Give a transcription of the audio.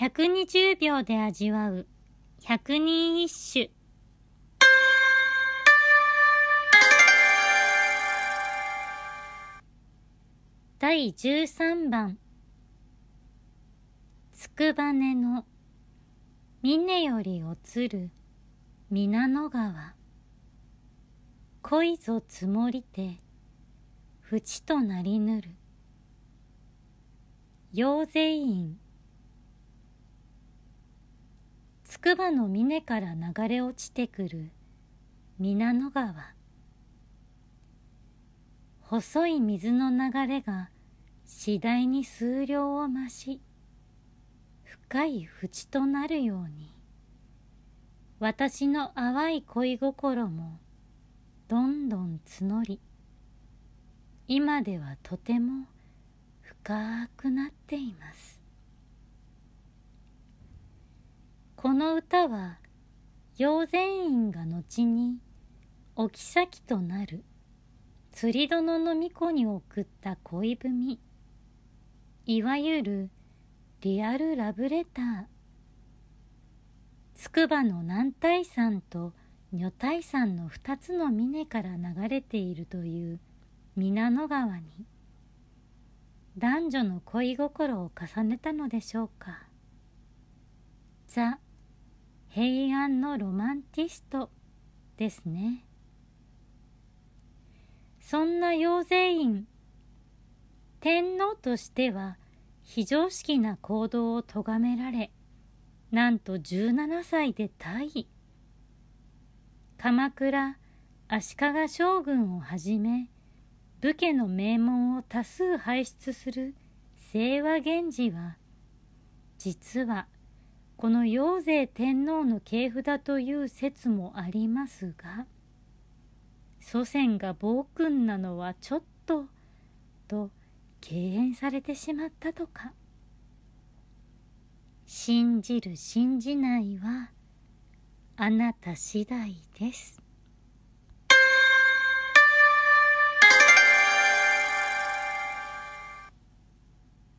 120秒で味わう。百人一首。第13番。つくばねの。峰より移る。皆野川恋ぞ積もりて。淵となりぬる。陽勢院。つくばの峰から流れ落ちてくる皆野川。細い水の流れが次第に数量を増し深い淵となるように。私の淡い恋心もどんどん募り今ではとても深くなっています。この歌は陽禅院が後にお妃となる釣り殿の巫女に送った恋文。いわゆるリアルラブレター。つくばの南大山と女大山の二つの峰から流れているという皆野川に男女の恋心を重ねたのでしょうか。ザ・平安のロマンティストですね。そんな養生院天皇としては非常識な行動を咎められなんと17歳で退位。鎌倉足利将軍をはじめ武家の名門を多数輩出する清和源氏は実はこの陽勢天皇の系譜だという説もありますが祖先が暴君なのはちょっとと敬遠されてしまったとか。信じる信じないはあなた次第です。